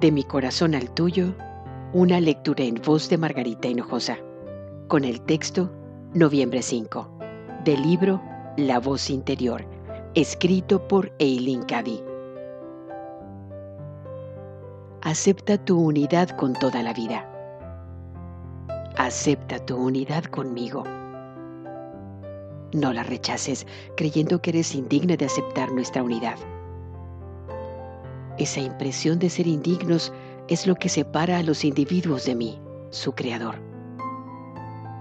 De mi corazón al tuyo, una lectura en voz de Margarita Hinojosa, con el texto Noviembre 5, del libro La voz interior, escrito por Eileen Cady. Acepta tu unidad con toda la vida. Acepta tu unidad conmigo. No la rechaces creyendo que eres indigna de aceptar nuestra unidad. Esa impresión de ser indignos es lo que separa a los individuos de mí, su creador.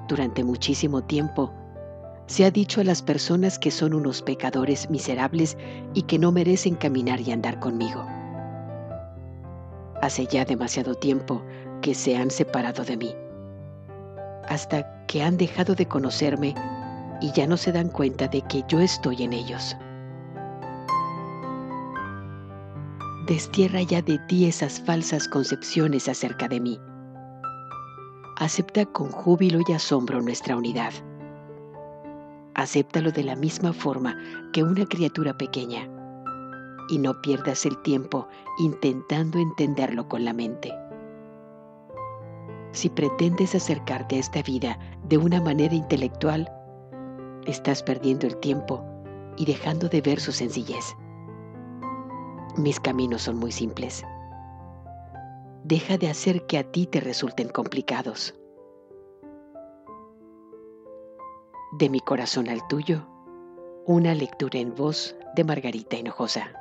Durante muchísimo tiempo, se ha dicho a las personas que son unos pecadores miserables y que no merecen caminar y andar conmigo. Hace ya demasiado tiempo que se han separado de mí, hasta que han dejado de conocerme y ya no se dan cuenta de que yo estoy en ellos. Destierra ya de ti esas falsas concepciones acerca de mí. Acepta con júbilo y asombro nuestra unidad. Acéptalo de la misma forma que una criatura pequeña y no pierdas el tiempo intentando entenderlo con la mente. Si pretendes acercarte a esta vida de una manera intelectual, estás perdiendo el tiempo y dejando de ver su sencillez. Mis caminos son muy simples. Deja de hacer que a ti te resulten complicados. De mi corazón al tuyo, una lectura en voz de Margarita Hinojosa.